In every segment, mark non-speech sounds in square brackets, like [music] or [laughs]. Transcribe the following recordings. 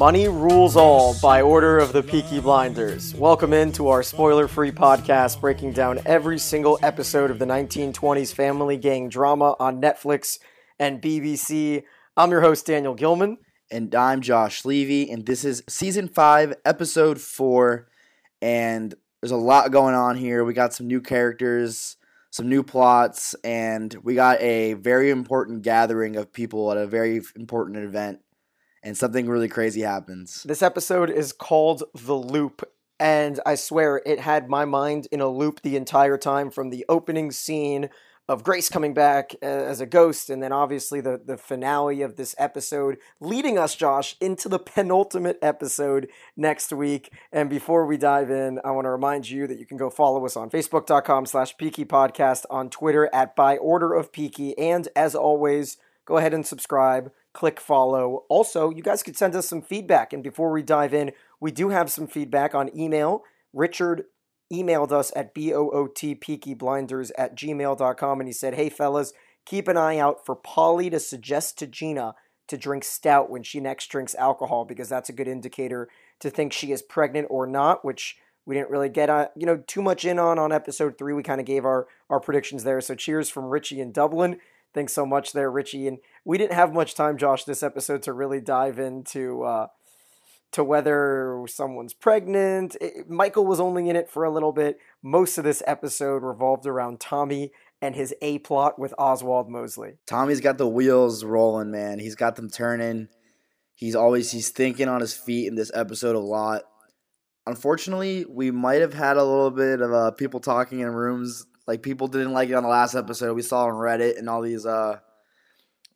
Money rules all by order of the Peaky Blinders. Welcome into our spoiler free podcast breaking down every single episode of the 1920s family gang drama on Netflix and BBC. I'm your host, Daniel Gilman. and I'm Josh Levy, and this is season five, episode four. And there's a lot going on here. We got some new characters, some new plots, and we got a very important gathering of people at a very important event. And something really crazy happens. This episode is called The Loop, and I swear it had my mind in a loop the entire time from the opening scene of Grace coming back uh, as a ghost, and then obviously the, the finale of this episode, leading us, Josh, into the penultimate episode next week. And before we dive in, I want to remind you that you can go follow us on Facebook.com slash Peaky Podcast, on Twitter at By Order of Peaky, and as always, go ahead and subscribe, click follow. Also, you guys could send us some feedback. And before we dive in, we do have some feedback on email. Richard emailed us at bootpeakyblinders at gmail.com and he said, Hey fellas, keep an eye out for Polly to suggest to Gina to drink stout when she next drinks alcohol because that's a good indicator to think she is pregnant or not, which we didn't really get uh, you know too much in on on episode three. We kind of gave our our predictions there. So cheers from Richie in Dublin. Thanks so much there, Richie. And we didn't have much time, Josh, this episode to really dive into uh, to whether someone's pregnant. It, Michael was only in it for a little bit. Most of this episode revolved around Tommy and his A plot with Oswald Mosley. Tommy's got the wheels rolling, man. He's got them turning. He's always he's thinking on his feet in this episode a lot. Unfortunately, we might have had a little bit of uh, people talking in rooms. Like people didn't like it on the last episode. We saw on Reddit and all these uh,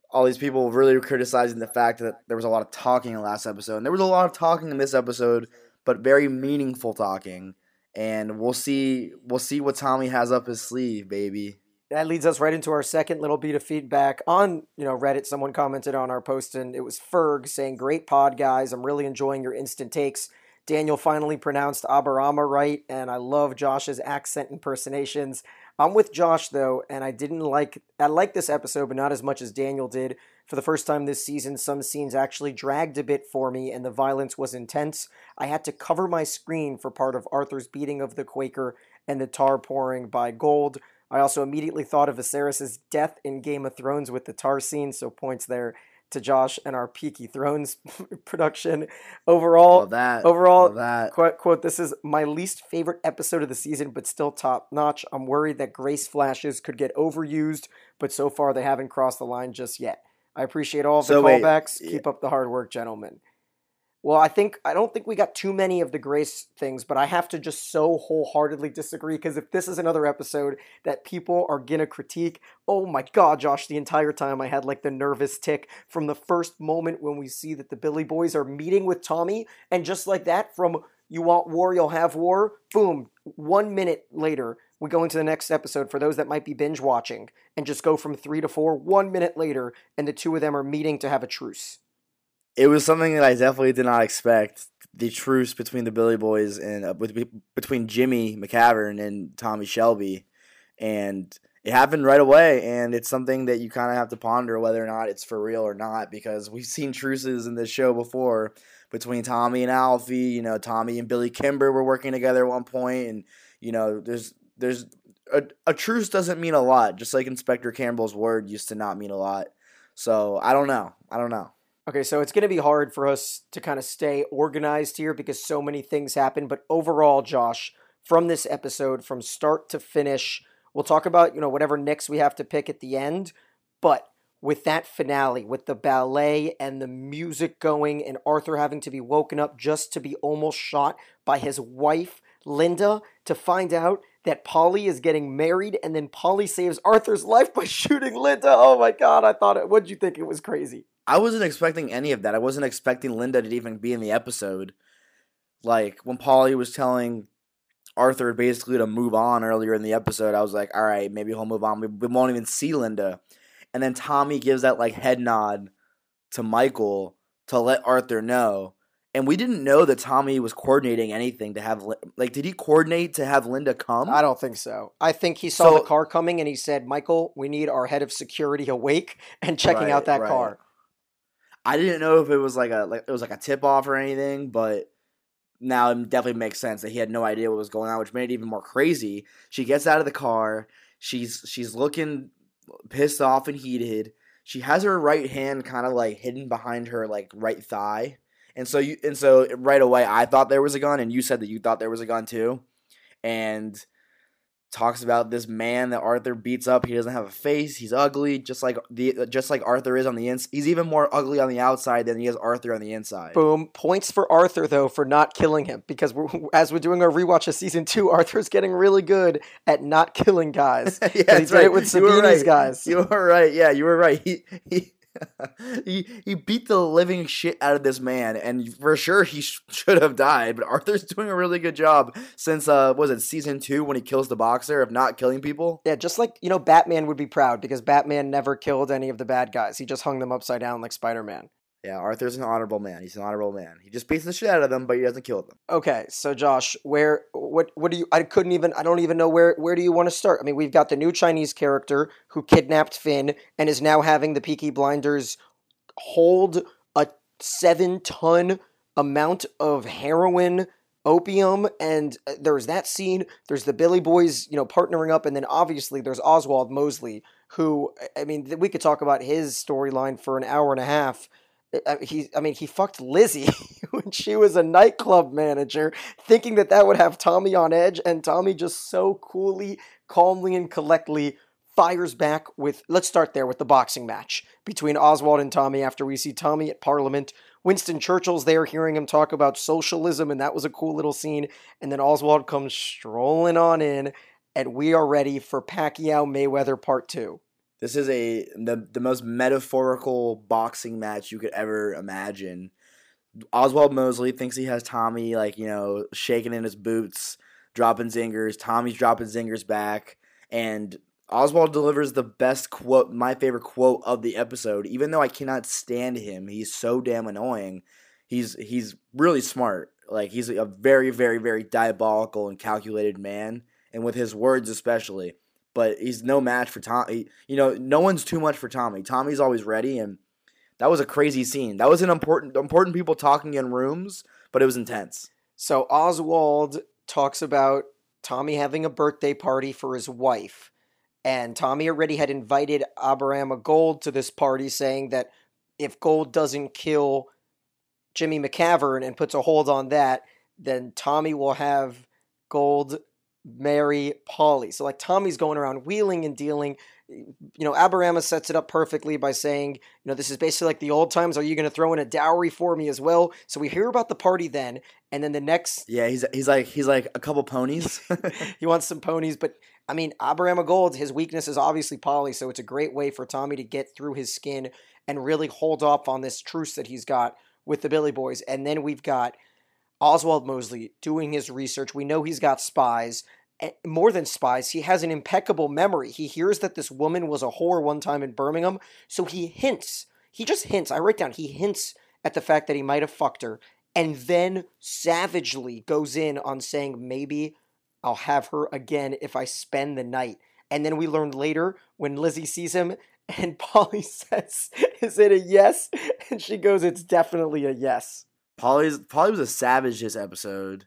all these people really criticizing the fact that there was a lot of talking in the last episode. And there was a lot of talking in this episode, but very meaningful talking. And we'll see we'll see what Tommy has up his sleeve, baby. That leads us right into our second little bit of feedback on, you know, Reddit. Someone commented on our post and it was Ferg saying, Great pod, guys. I'm really enjoying your instant takes. Daniel finally pronounced Aberama right, and I love Josh's accent impersonations. I'm with Josh though, and I didn't like I like this episode, but not as much as Daniel did. For the first time this season, some scenes actually dragged a bit for me, and the violence was intense. I had to cover my screen for part of Arthur's beating of the Quaker and the tar pouring by Gold. I also immediately thought of Viserys' death in Game of Thrones with the tar scene, so points there to Josh and our Peaky Thrones [laughs] production. Overall, Love that. overall, Love that. quote, quote, this is my least favorite episode of the season, but still top notch. I'm worried that Grace flashes could get overused, but so far they haven't crossed the line just yet. I appreciate all of the So wait, callbacks. yeah. Keep up the hard work, gentlemen. Well, I think I don't think we got too many of the Grace things, but I have to just so wholeheartedly disagree because if this is another episode that people are gonna critique, oh my god, Josh, the entire time I had like the nervous tick from the first moment when we see that the Billy Boys are meeting with Tommy, and just like that, from you want war, you'll have war, boom, one minute later, we go into the next episode for those that might be binge watching and just go from three to four, one minute later, and the two of them are meeting to have a truce. It was something that I definitely did not expect. The truce between the Billy Boys and uh, between Jimmy McCavern and Tommy Shelby, and it happened right away. And it's something that you kind of have to ponder whether or not it's for real or not because we've seen truces in this show before between Tommy and Alfie. You know, Tommy and Billy Kimber were working together at one point, and you know, there's there's a, a truce doesn't mean a lot, just like Inspector Campbell's word used to not mean a lot. So I don't know. I don't know. Okay, so it's going to be hard for us to kind of stay organized here because so many things happen. But overall, Josh, from this episode, from start to finish, we'll talk about, you know, whatever nicks we have to pick at the end. But with that finale, with the ballet and the music going, and Arthur having to be woken up just to be almost shot by his wife, Linda, to find out that Polly is getting married, and then Polly saves Arthur's life by [laughs] shooting Linda. Oh my God, I thought it, what'd you think? It was crazy. I wasn't expecting any of that. I wasn't expecting Linda to even be in the episode. Like when Polly was telling Arthur basically to move on earlier in the episode, I was like, all right, maybe he'll move on. We, we won't even see Linda. And then Tommy gives that like head nod to Michael to let Arthur know. and we didn't know that Tommy was coordinating anything to have like did he coordinate to have Linda come? I don't think so. I think he saw So- the car coming and he said, "Michael, we need our head of security awake and checking out that right. car." I didn't know if it was like a like it was like a tip off or anything, but now it definitely makes sense that he had no idea what was going on, which made it even more crazy. She gets out of the car. She's she's looking pissed off and heated. She has her right hand kind of like hidden behind her like right thigh. And so you and so right away I thought there was a gun and you said that you thought there was a gun too. And talks about this man that Arthur beats up. He doesn't have a face. He's ugly, just like the just like Arthur is on the ins. He's even more ugly on the outside than he is Arthur on the inside. Boom. Points for Arthur though for not killing him because we're, as we're doing our rewatch of season two, Arthur's getting really good at not killing guys. [laughs] yeah, he that's did right. it with You were right. guys. You were right. Yeah, you were right. He he. [laughs] he he beat the living shit out of this man, and for sure he sh- [laughs] should have died. But Arthur's doing a really good job since uh was it season two when he kills the boxer of not killing people. Yeah, just like you know, Batman would be proud because Batman never killed any of the bad guys. He just hung them upside down like Spider Man. Yeah, Arthur's an honorable man. He's an honorable man. He just beats the shit out of them, but he doesn't kill them. Okay, so Josh, where what what do you I couldn't even I don't even know where where do you want to start? I mean, we've got the new Chinese character who kidnapped Finn and is now having the Peaky Blinders hold a 7-ton amount of heroin opium and uh, there's that scene there's the billy boys you know partnering up and then obviously there's oswald mosley who I- mean we could talk about his storyline for an hour and a half he i mean he fucked lizzie [laughs] when she was a nightclub manager thinking that that would have tommy on edge and tommy just so coolly calmly and collectly fires back with let's start there with the boxing match between oswald and tommy after we see tommy at parliament Winston Churchill's there hearing him talk about socialism, and that was a cool little scene. And then Oswald comes strolling on in, and we are ready for Pacquiao Mayweather Part 2. This is a the, the most metaphorical boxing match you could ever imagine. Oswald Mosley thinks he has Tommy like, you know, shaking in his boots, dropping zingers. Tommy's dropping zingers back and Oswald delivers the best quote, my favorite quote of the episode. Even though I cannot stand him, he's so damn annoying. He's he's really smart. Like he's a very very very diabolical and calculated man, and with his words especially but he's no match for Tommy. You know, no one's too much for Tommy. Tommy's always ready, and that was a crazy scene. That was an important important people talking in rooms, but it was intense. So Oswald talks about Tommy having a birthday party for his wife. And Tommy already had invited Aberama Gold to this party, saying that if Gold doesn't kill Jimmy McCavern and puts a hold on that, then Tommy will have Gold marry Polly. So like Tommy's going around wheeling and dealing. You know, Aberama sets it up perfectly by saying, you know, this is basically like the old times. Are you going to throw in a dowry for me as well? So we hear about the party then, and then the next Yeah, he's he's like he's like a couple ponies. [laughs] he wants some ponies, but I mean, Aberama Gold, his weakness is obviously Polly, so it's a great way for Tommy to get through his skin and really hold off on this truce that he's got with the Billy Boys. And then we've got Oswald Mosley doing his research. We know he's got spies. eh, More than spies, he has an impeccable memory. He hears that this woman was a whore one time in Birmingham, so he hints. He just hints. I write down, he hints at the fact that he might have fucked her, and then savagely goes in on saying maybe I'll have her again if I spend the night. And then we learned later when Lizzie sees him [laughs] and Polly [laughs] says, Is it a yes? And she goes, It's definitely a yes. Polly's Polly was a savage this episode,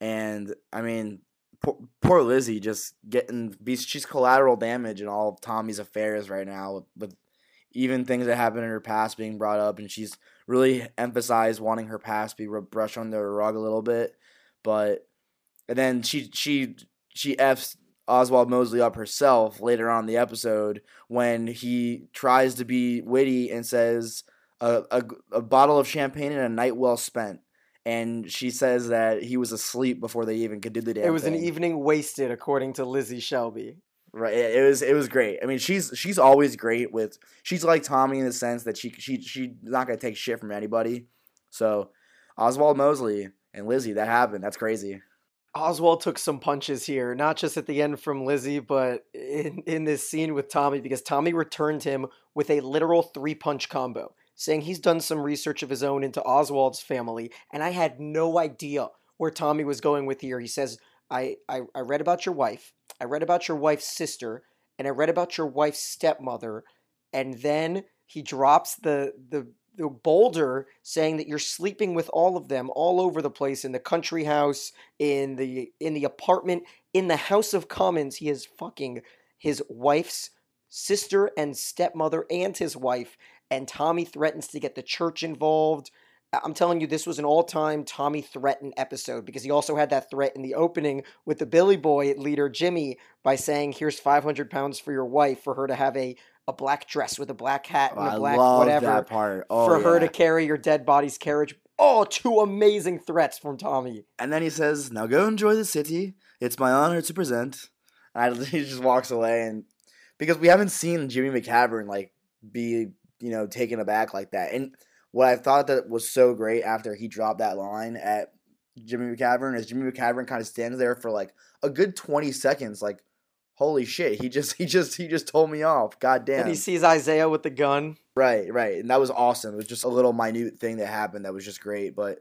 and I mean, poor, poor Lizzie just getting she's collateral damage in all of Tommy's affairs right now with, with even things that happened in her past being brought up, and she's really emphasized wanting her past be brushed under the rug a little bit, but and then she she she f's Oswald Mosley up herself later on in the episode when he tries to be witty and says a, a, a bottle of champagne and a night well spent. And she says that he was asleep before they even could do the damn it was thing. an evening wasted, according to Lizzie Shelby. Right. It was it was great. I mean, she's she's always great with she's like Tommy in the sense that she she she's not gonna take shit from anybody. So Oswald Mosley and Lizzie, that happened. That's crazy. Oswald took some punches here, not just at the end from Lizzie, but in, in this scene with Tommy, because Tommy returned him with a literal three punch combo. Saying he's done some research of his own into Oswald's family, and I had no idea where Tommy was going with here. He says, I, I, I read about your wife, I read about your wife's sister, and I read about your wife's stepmother, and then he drops the the the boulder saying that you're sleeping with all of them all over the place in the country house, in the in the apartment, in the House of Commons. He is fucking his wife's sister and stepmother and his wife, and Tommy threatens to get the church involved. I'm telling you, this was an all time Tommy threaten episode because he also had that threat in the opening with the Billy Boy leader, Jimmy, by saying, Here's 500 pounds for your wife for her to have a, a black dress with a black hat and Oh, a black whatever. Oh, for her to carry your dead body's carriage. Oh, two amazing threats from Tommy. And then he says, "Now go enjoy the city. It's my honor to present." And [laughs] he just walks away, and because we haven't seen Jimmy McCavern like be you know taken aback like that, and what I thought that was so great after he dropped that line at Jimmy McCavern is Jimmy McCavern kind of stands there for like a good twenty seconds, like, "Holy shit!" He just he just he just told me off. God damn. And he sees Isaiah with the gun. Right, right. And that was awesome. It was just a little minute thing that happened that was just great. But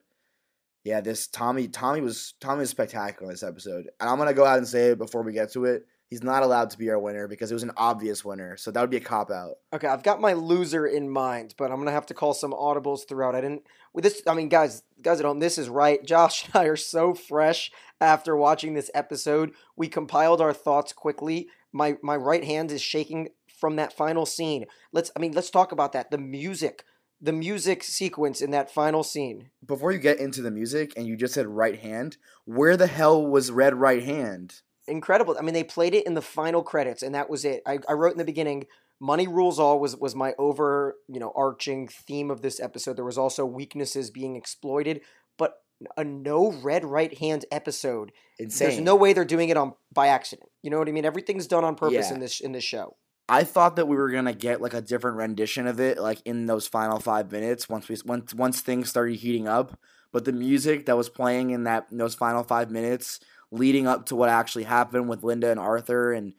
yeah, this Tommy Tommy was Tommy was spectacular in this episode. And I'm gonna go out and say it before we get to it. He's not allowed to be our winner because it was an obvious winner. So that would be a cop out. Okay, I've got my loser in mind, but I'm gonna have to call some audibles throughout. I didn't with this. I mean, guys, guys at home, this is right. Josh and I are so fresh after watching this episode. We compiled our thoughts quickly. My my right hand is shaking from that final scene. Let's. I mean, let's talk about that. The music, the music sequence in that final scene. Before you get into the music and you just said right hand, where the hell was red right hand? Incredible. I mean, they played it in the final credits, and that was it. I, I wrote in the beginning, "Money rules all" was was my over you know arching theme of this episode. There was also weaknesses being exploited, but a no red right hand episode. Insane. There's no way they're doing it on by accident. You know what I mean? Everything's done on purpose Yeah. in this in this show. I thought that we were gonna get like a different rendition of it, like in those final five minutes once we once once things started heating up. But the music that was playing in that in those final five minutes, leading up to what actually happened with Linda and Arthur, and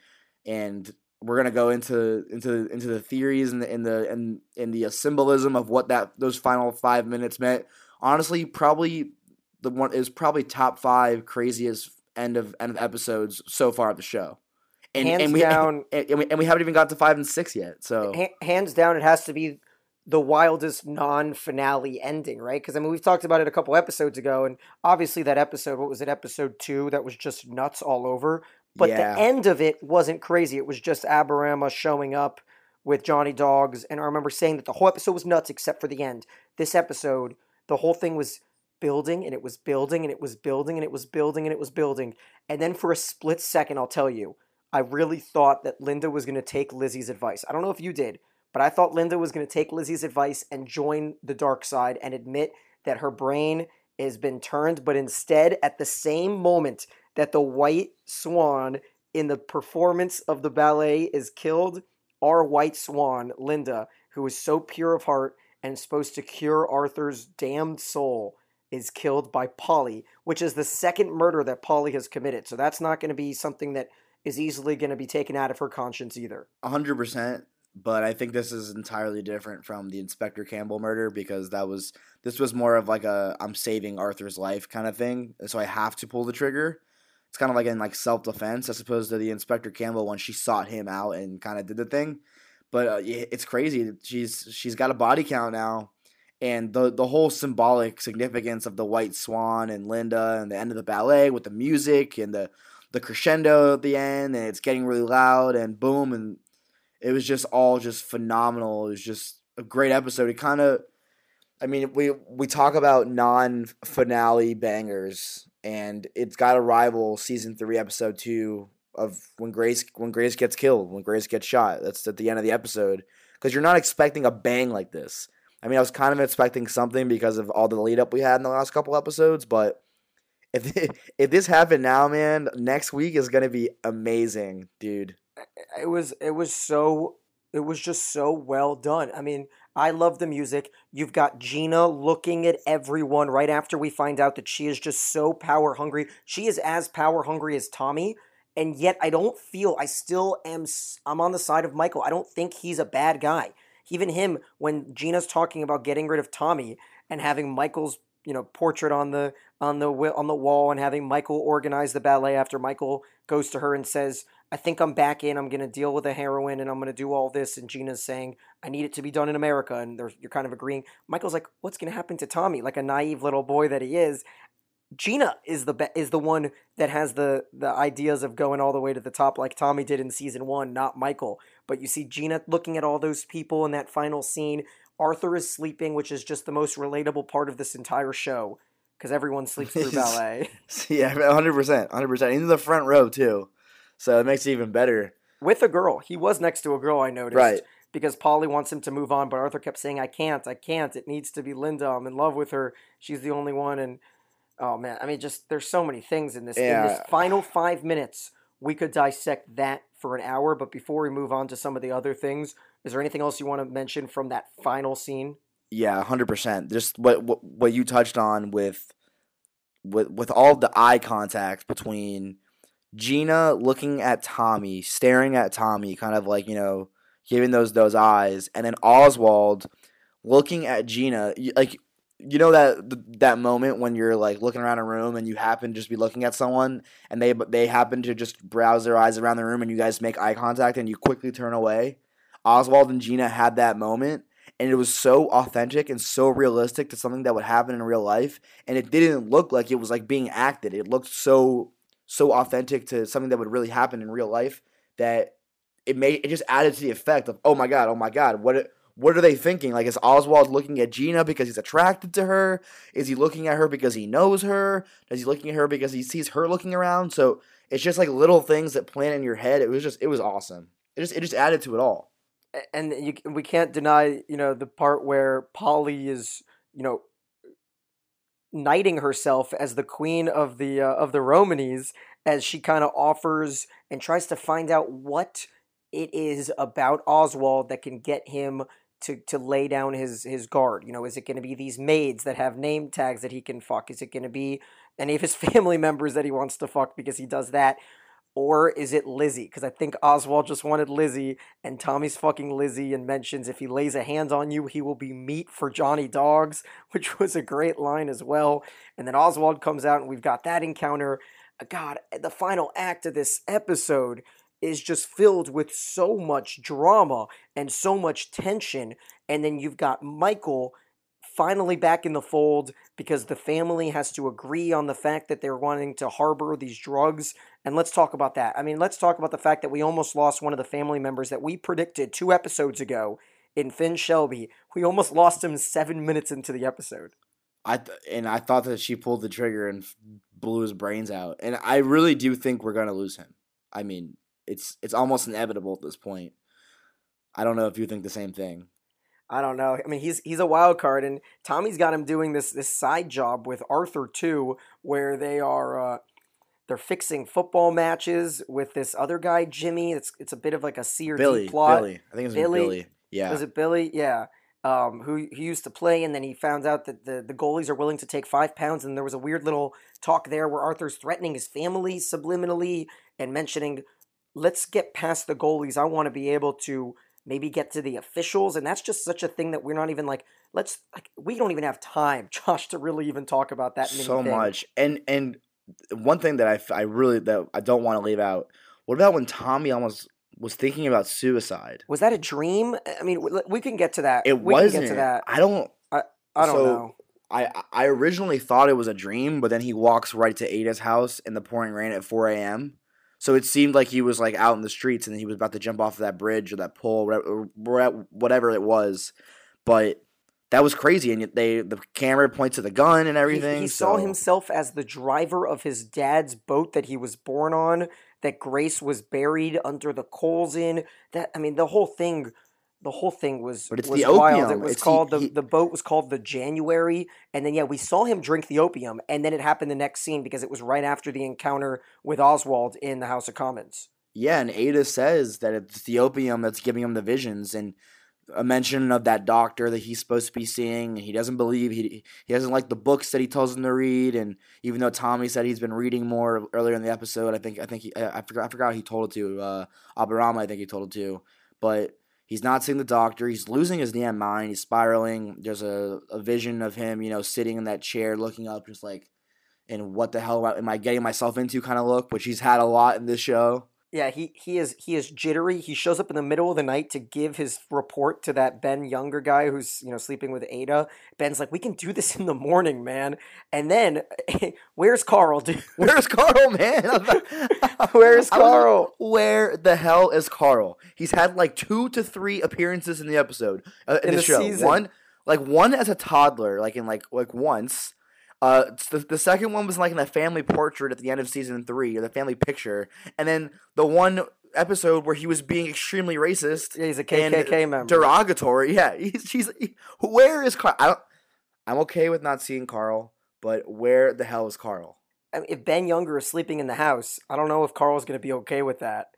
and we're gonna go into into into the theories and the in the and in the symbolism of what that those final five minutes meant. Honestly, probably the one is probably top five craziest end of end of episodes so far of the show. And, Hands and we, down- [laughs] and, and we, and we haven't even got to five and six yet. So Ha- hands down, it has to be the wildest non-finale ending, right? Because I mean, we've talked about it a couple episodes ago, and obviously that episode, what was it, episode two, that was just nuts all over. But Yeah. the end of it wasn't crazy. It was just Aberama showing up with Johnny Dogs, and I remember saying that the whole episode was nuts except for the end. This episode, the whole thing was building and it was building and it was building and it was building and it was building. And then for a split second, I'll tell you, I really thought that Linda was going to take Lizzie's advice. I don't know if you did, but I thought Linda was going to take Lizzie's advice and join the dark side and admit that her brain has been turned. But instead, at the same moment that the white swan in the performance of the ballet is killed, our white swan, Linda, who is so pure of heart and supposed to cure Arthur's damned soul, is killed by Polly, which is the second murder that Polly has committed. So that's not going to be something that is easily going to be taken out of her conscience either. hundred percent. But I think this is entirely different from the Inspector Campbell murder because that was this was more of like a I'm saving Arthur's life kind of thing. So I have to pull the trigger. It's kind of like in like self defense as opposed to the Inspector Campbell when she sought him out and kind of did the thing. But uh, it's crazy. She's she's got a body count now, and the the whole symbolic significance of the White Swan and Linda and the end of the ballet with the music and the the crescendo at the end and it's getting really loud and boom and it was just all just phenomenal. It was just a great episode. It kind of, I mean, we we talk about non finale bangers, and it's got to rival season three, episode two of when Grace when Grace gets killed, when Grace gets shot. That's at the end of the episode because you're not expecting a bang like this. I mean, I was kind of expecting something because of all the lead up we had in the last couple episodes, but if [laughs] if this happened now, man, next week is gonna be amazing, dude. It was it was so it was just so well done. I mean, I love the music. You've got Gina looking at everyone right after we find out that she is just so power hungry. She is as power hungry as Tommy, and yet I don't feel I still am I'm on the side of Michael. I don't think he's a bad guy. even him when Gina's talking about getting rid of Tommy and having Michael's you know portrait on the on the on the wall and having Michael organize the ballet after Michael goes to her and says, "I think I'm back in. I'm going to deal with the heroin and I'm going to do all this." And Gina's saying, "I need it to be done in America." And they're, you're kind of agreeing. Michael's like, "What's going to happen to Tommy?" Like a naive little boy that he is. Gina is the be- is the one that has the the ideas of going all the way to the top, like Tommy did in season one, not Michael. But you see Gina looking at all those people in that final scene. Arthur is sleeping, which is just the most relatable part of this entire show because everyone sleeps through [laughs] ballet yeah, hundred percent, hundred percent, into the front row too. So it makes it even better. with a girl. He was next to a girl, I noticed. Right. Because Polly wants him to move on, but Arthur kept saying, "I can't, I can't. It needs to be Linda. I'm in love with her. She's the only one." And oh man, I mean, just there's so many things in this. In this final five minutes, we could dissect that for an hour. But before we move on to some of the other things, is there anything else you want to mention from that final scene? Yeah, hundred percent. Just what, what what you touched on with with with all the eye contact between Gina looking at Tommy, staring at Tommy, kind of like you know giving those those eyes, and then Oswald looking at Gina, like you know that that moment when you're like looking around a room and you happen to just be looking at someone and they they happen to just browse their eyes around the room and you guys make eye contact and you quickly turn away. Oswald and Gina had that moment and it was so authentic and so realistic to something that would happen in real life and it didn't look like it was like being acted. It looked so so authentic to something that would really happen in real life that it made it just added to the effect of oh my god, oh my god, what what are they thinking? Like, is Oswald looking at Gina because he's attracted to her? Is he looking at her because he knows her? Is he looking at her because he sees her looking around? So it's just like little things that plant in your head. It was just, it was awesome. It just, it just added to it all. And you, we can't deny, you know, the part where Polly is, you know, knighting herself as the queen of the uh, of the Romanes as she kind of offers and tries to find out what it is about Oswald that can get him to to lay down his his guard. You know, is it going to be these maids that have name tags that he can fuck? Is it going to be any of his [laughs] family members that he wants to fuck because he does that? Or is it Lizzie? Because I think Oswald just wanted Lizzie, and Tommy's fucking Lizzie and mentions if he lays a hand on you, he will be meat for Johnny Dogs, [laughs] which was a great line as well. And then Oswald comes out, and we've got that encounter. Uh, God, the final act of this episode is just filled with so much drama and so much tension. And then you've got Michael finally back in the fold because the family has to agree on the fact that they're wanting to harbor these drugs. And let's talk about that. I mean, let's talk about the fact that we almost lost one of the family members that we predicted two episodes ago in Finn Shelby. We almost lost him seven minutes into the episode. I th- and I thought that she pulled the trigger and blew his brains out. And I really do think we're gonna lose him. I mean, it's it's almost inevitable at this point. I don't know if you think the same thing. I don't know. I mean, he's he's a wild card, and Tommy's got him doing this this side job with Arthur too, where they are uh, they're fixing football matches with this other guy, Jimmy. It's it's a bit of like a C or D Billy, plot. Billy. I think it's Billy? Billy. Yeah. Was it Billy? Yeah. Um, who he used to play, and then he found out that the, the goalies are willing to take five pounds, and there was a weird little talk there where Arthur's threatening his family subliminally and mentioning, "Let's get past the goalies. I want to be able to maybe get to the officials," and that's just such a thing that we're not even like. Let's like we don't even have time, [laughs] Josh, to really even talk about that. So things. much. And and one thing that I, I really that I don't want to leave out. What about when Tommy almost was thinking about suicide? Was that a dream? I mean, we, can get to that. It we wasn't. get to that. I don't. I don't so- know. I I originally thought it was a dream, but then he walks right to Ada's house in the pouring rain at 4 a.m. So it seemed like he was like out in the streets and he was about to jump off of that bridge or that pole, or whatever- whatever it was. But that was crazy, and they the camera points to the gun and everything. He, saw so- himself as the driver of his dad's boat that he was born on, that Grace was buried under the coals in. That I mean, the whole thing, the whole thing was But it's was the wild. It was It's called the he- the boat was called the January, and then yeah, we saw him drink the opium, and then it happened the next scene because it was right after the encounter with Oswald in the House of Commons. Yeah, and Ada says that it's the opium that's giving him the visions, and a mention of that doctor that he's supposed to be seeing, and he doesn't believe he he doesn't like the books that he tells him to read, and even though Tommy said he's been reading more earlier in the episode, I think I think he I I forgot I forgot he told it to uh, Aberama, I think he told it to, but He's not seeing the doctor. He's losing his damn mind. He's spiraling. There's a, a vision of him, you know, sitting in that chair, looking up, just like, and what the hell am I getting myself into? Kind of look, which he's had a lot in this show. Yeah, he he is he is jittery. He shows up in the middle of the night to give his report to that Ben younger guy who's you know sleeping with Ada. Ben's like, "We can do this in the morning, man." And then, [laughs] where's Carl, dude? [laughs] Where's Carl, man? [laughs] Where's was like, Carl? Where the hell is Carl? He's had like two to three appearances in the episode uh, in, In the, the show. season. One, like one as a toddler, like in like like once. Uh, the, the second one was like in the family portrait at the end of season three, or the family picture, and then the one episode where he was being extremely racist Yeah, he's a KKK member. derogatory. [laughs] Yeah, he's she's he- where is Carl? I don't, I'm okay with not seeing Carl, but where the hell is Carl? I mean, if Ben Younger is sleeping in the house, I don't know if Carl's going to be okay with that.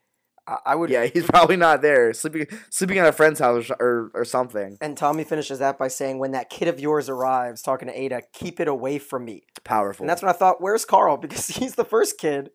I, would. Yeah, [laughs] he's probably not there, sleeping sleeping at a friend's house or or, something. And Tommy finishes that by saying, "When that kid of yours arrives, talking to Ada, keep it away from me." Powerful. And that's when I thought, "Where's Carl?" [laughs] Because he's the first kid,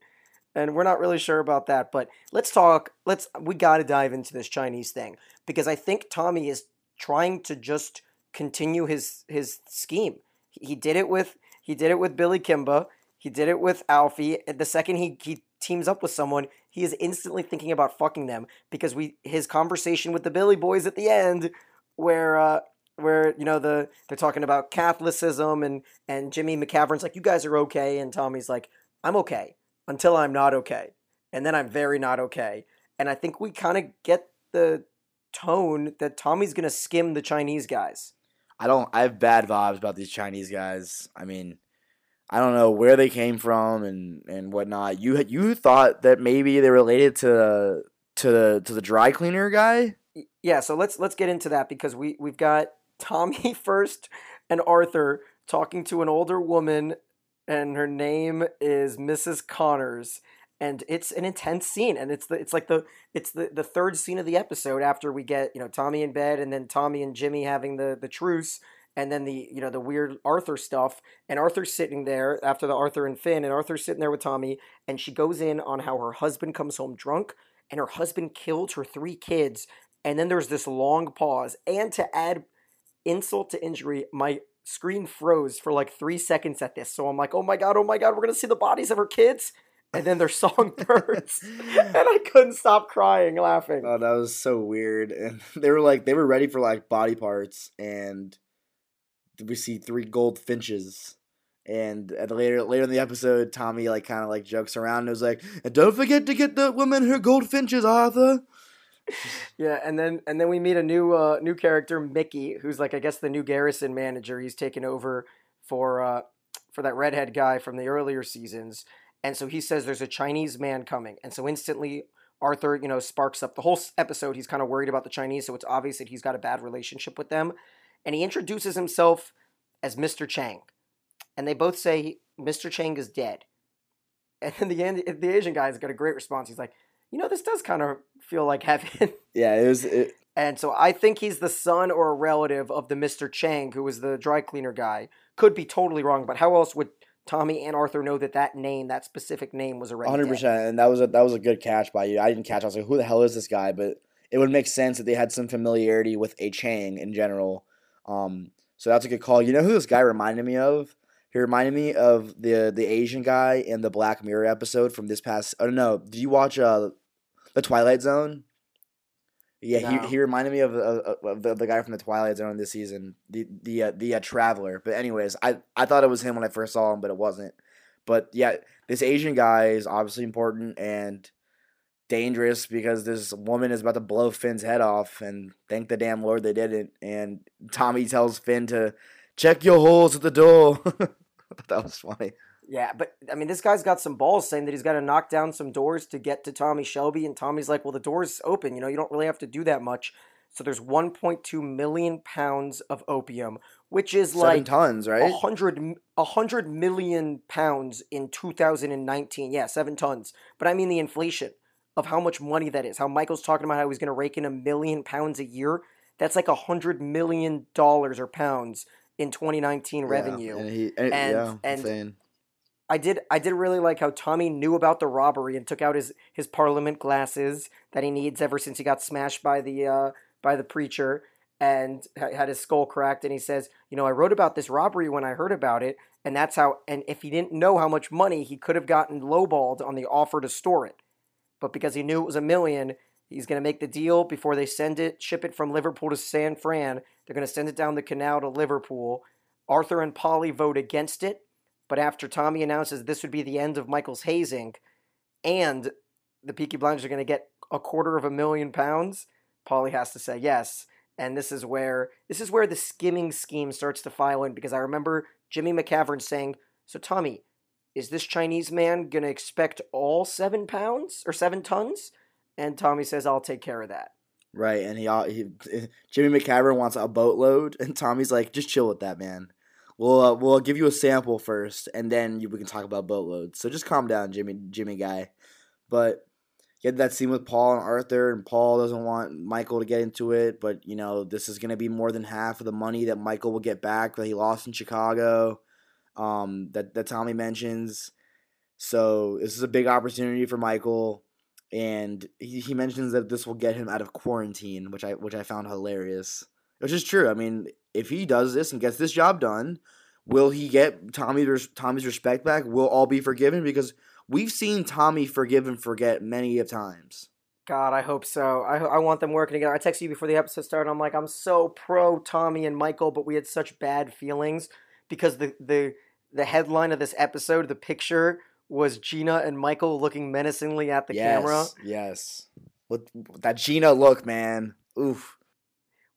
and we're not really sure about that. But let's talk. Let's. We got to dive into this Chinese thing because I think Tommy is trying to just continue his his scheme. He did it with he did it with Billy Kimber. He did it with Alfie. The second he he teams up with someone, he is instantly thinking about fucking them because we his conversation with the Billy Boys at the end, where uh, where you know the they're talking about Catholicism and and Jimmy McCavern's like you guys are okay and Tommy's like I'm okay until I'm not okay and then I'm very not okay and I think we kind of get the tone that Tommy's gonna skim the Chinese guys. I don't. I have bad vibes about these Chinese guys. I mean, I don't know where they came from and and whatnot. You you thought that maybe they're related to to the to the dry cleaner guy. Yeah, so let's let's get into that because we we've got Tommy [laughs] first and Arthur talking to an older woman and her name is Mrs. Connors and it's an intense scene and it's the it's like the it's the, the third scene of the episode after we get, you know, Tommy in bed and then Tommy and Jimmy having the the truce and then the you know the weird Arthur stuff and Arthur's sitting there after the Arthur and Finn and Arthur's sitting there with Tommy and she goes in on how her husband comes home drunk and her husband killed her three kids and then there's this long pause and to add insult to injury my screen froze for like three seconds at this so i'm like oh my god oh my god we're gonna see the bodies of her kids and then their [laughs] songbirds [laughs] and i couldn't stop crying laughing Oh, that was so weird. And [laughs] they were like, they were ready for like body parts, and we see three gold finches. And at later later in the episode, Tommy like kind of like jokes around and was like, "And don't forget to get the woman her gold finches, Arthur." [laughs] yeah and then and then we meet a new uh new character mickey who's like i guess the new garrison manager he's taken over for uh for that redhead guy from the earlier seasons and so he says there's a chinese man coming and so instantly arthur you know sparks up the whole episode he's kind of worried about the chinese so it's obvious that he's got a bad relationship with them and he introduces himself as mr chang and they both say mr chang is dead and then the end the asian guy's got a great response he's like you know this does kind of feel like heaven [laughs] Yeah, it was. It, and so I think he's the son or a relative of the Mr. Chang, who was the dry cleaner guy. Could be totally wrong, but how else would Tommy and Arthur know that that name, that specific name, was already Hundred percent, and that was a that was a good catch by you. I didn't catch. I was like, "Who the hell is this guy?" But it would make sense that they had some familiarity with a Chang in general. Um, so that's a good call. You know who this guy reminded me of? He reminded me of the the Asian guy in the Black Mirror episode from this past. Oh no, did you watch uh the Twilight Zone? Yeah, No. he, he reminded me of, of, of the, the guy from the Twilight Zone this season, the the uh, the uh, Traveler. But anyways, I I thought it was him when I first saw him, but it wasn't. But yeah, this Asian guy is obviously important and dangerous because this woman is about to blow Finn's head off, and thank the damn Lord they didn't. And Tommy tells Finn to check your holes at the door. [laughs] That was funny. Yeah, but I mean, this guy's got some balls saying that he's got to knock down some doors to get to Tommy Shelby, and Tommy's like, "Well, the door's open. You know, you don't really have to do that much." So there's 1.2 million pounds of opium, which is Seven like tons, a right? hundred m- a hundred million pounds in 2019. Yeah, seven tons. But I mean the inflation of how much money that is. How Michael's talking about how he's going to rake in a million pounds a year. That's like a hundred million dollars or pounds in 2019 Yeah, revenue. and he, and, And- yeah, and- insane. I did I did really like how Tommy knew about the robbery and took out his his parliament glasses that he needs ever since he got smashed by the uh by the preacher and ha- had his skull cracked. And he says, You know, I wrote about this robbery when I heard about it. And that's how, and if he didn't know how much money, he could have gotten lowballed on the offer to store it. But because he knew it was a million, he's going to make the deal before they send it, ship it from Liverpool to San Fran. They're going to send it down the canal to Liverpool. Arthur and Polly vote against it. But after Tommy announces this would be the end of Michael's hazing, and the Peaky Blinders are going to get a quarter of a million pounds, Polly has to say yes. And this is where this is where the skimming scheme starts to file in because I remember Jimmy McCavern saying, "So Tommy, is this Chinese man going to expect all seven pounds or seven tons?" And Tommy says, "I'll take care of that." Right, and he, he Jimmy McCavern wants a boatload, and Tommy's like, just chill with that, man. We'll uh, we'll give you a sample first, and then we can talk about boatloads. So just calm down, Jimmy Jimmy guy. But you had that scene with Paul and Arthur, and Paul doesn't want Michael to get into it, but you know this is gonna be more than half of the money that Michael will get back that he lost in Chicago. Um, that that Tommy mentions. So this is a big opportunity for Michael and he, he mentions that this will get him out of quarantine, which I which I found hilarious. Which is true. I mean, if he does this and gets this job done, will he get Tommy's Tommy's respect back? Will all be forgiven? Because we've seen Tommy forgive and forget many of times. God, I hope so. I, I want them working together. I texted you before the episode started. I'm like, I'm so pro Tommy and Michael, but we had such bad feelings because the the the headline of this episode, the picture was Gina and Michael looking menacingly at the yes, camera. Yes. With that Gina look, man. Oof.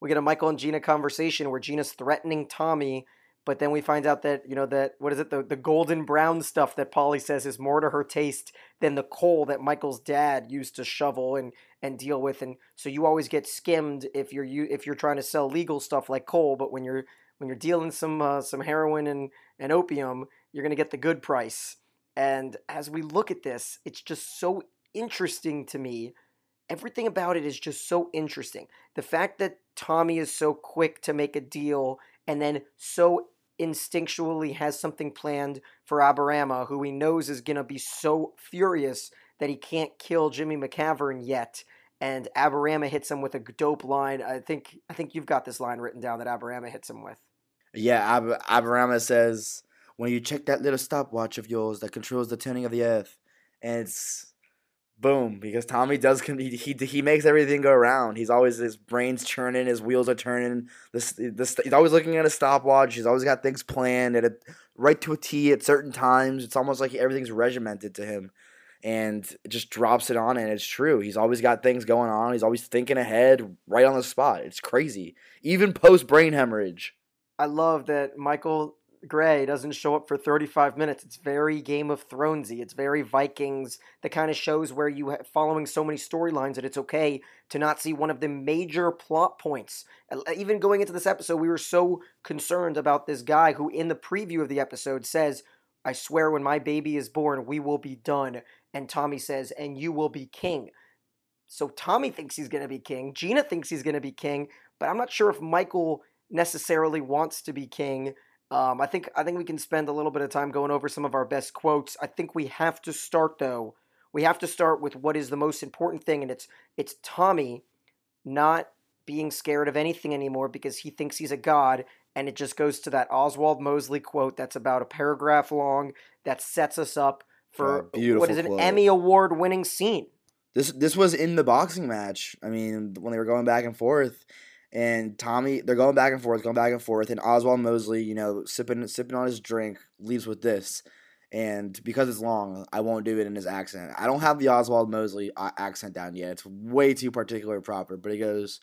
We get a Michael and Gina conversation where Gina's threatening Tommy, but then we find out that, you know, that what is it, the, the golden brown stuff that Polly says is more to her taste than the coal that Michael's dad used to shovel and, and deal with. And so you always get skimmed if you're you if you're trying to sell legal stuff like coal, but when you're when you're dealing some uh, some heroin and, and opium, you're gonna get the good price. And as we look at this, it's just so interesting to me. Everything about it is just so interesting. The fact that Tommy is so quick to make a deal and then so instinctually has something planned for Aberama, who he knows is going to be so furious that he can't kill Jimmy McCavern yet. And Aberama hits him with a dope line. I think I think you've got this line written down that Aberama hits him with. Yeah, Ab- says, when you check that little stopwatch of yours that controls the turning of the earth, and it's boom because Tommy does he he, he makes everything go around. He's always his brain's churning, his wheels are turning. This this he's always looking at a stopwatch. He's always got things planned at a right to a T at certain times. It's almost like everything's regimented to him. And just drops it on, and it's true. He's always got things going on. He's always thinking ahead, right on the spot. It's crazy, even post brain hemorrhage. I love that Michael Gray doesn't show up for 35 minutes. It's very Game of Thronesy. It's very Vikings. The kind of shows where you have following so many storylines that it's okay to not see one of the major plot points. Even going into this episode, we were so concerned about this guy who, in the preview of the episode, says, "I swear, when my baby is born, we will be done." And Tommy says, "And you will be king." So Tommy thinks he's going to be king. Gina thinks he's going to be king, but I'm not sure if Michael necessarily wants to be king. Um, I think I think we can spend a little bit of time going over some of our best quotes. I think we have to start though. We have to start with what is the most important thing, and it's it's Tommy not being scared of anything anymore because he thinks he's a god, and it just goes to that Oswald Mosley quote that's about a paragraph long that sets us up for what is an quote. Emmy award winning scene. This this was in the boxing match. I mean, when they were going back and forth, and Tommy, they're going back and forth, going back and forth, and Oswald Mosley, you know, sipping sipping on his drink, leaves with this. And because it's long, I won't do it in his accent. I don't have the Oswald Mosley uh, accent down yet. It's way too particular proper. But he goes,